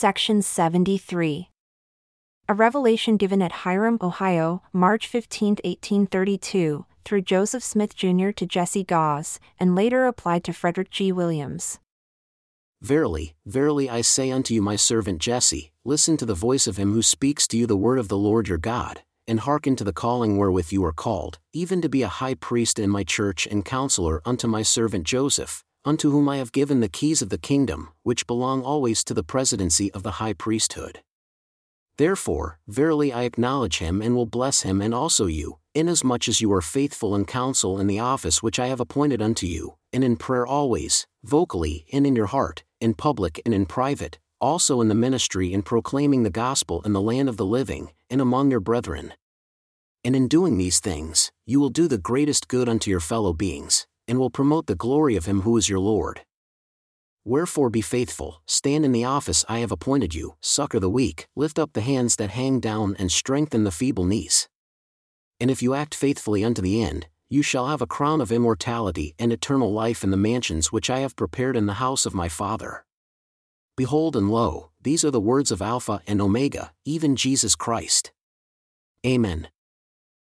Section 73. A revelation given at Hiram, Ohio, March 15, 1832, through Joseph Smith Jr. to Jesse Gause, and later applied to Frederick G. Williams. Verily, verily I say unto you, my servant Jesse, listen to the voice of him who speaks to you the word of the Lord your God, and hearken to the calling wherewith you are called, even to be a high priest in my church and counselor unto my servant Joseph, unto whom I have given the keys of the kingdom, which belong always to the presidency of the high priesthood. Therefore, verily I acknowledge him and will bless him and also you, inasmuch as you are faithful in counsel in the office which I have appointed unto you, and in prayer always, vocally and in your heart, in public and in private, also in the ministry in proclaiming the gospel in the land of the living, and among your brethren. And in doing these things, you will do the greatest good unto your fellow beings, and will promote the glory of him who is your Lord. Wherefore be faithful, stand in the office I have appointed you, succor the weak, lift up the hands that hang down, and strengthen the feeble knees. And if you act faithfully unto the end, you shall have a crown of immortality and eternal life in the mansions which I have prepared in the house of my Father. Behold and lo, these are the words of Alpha and Omega, even Jesus Christ. Amen.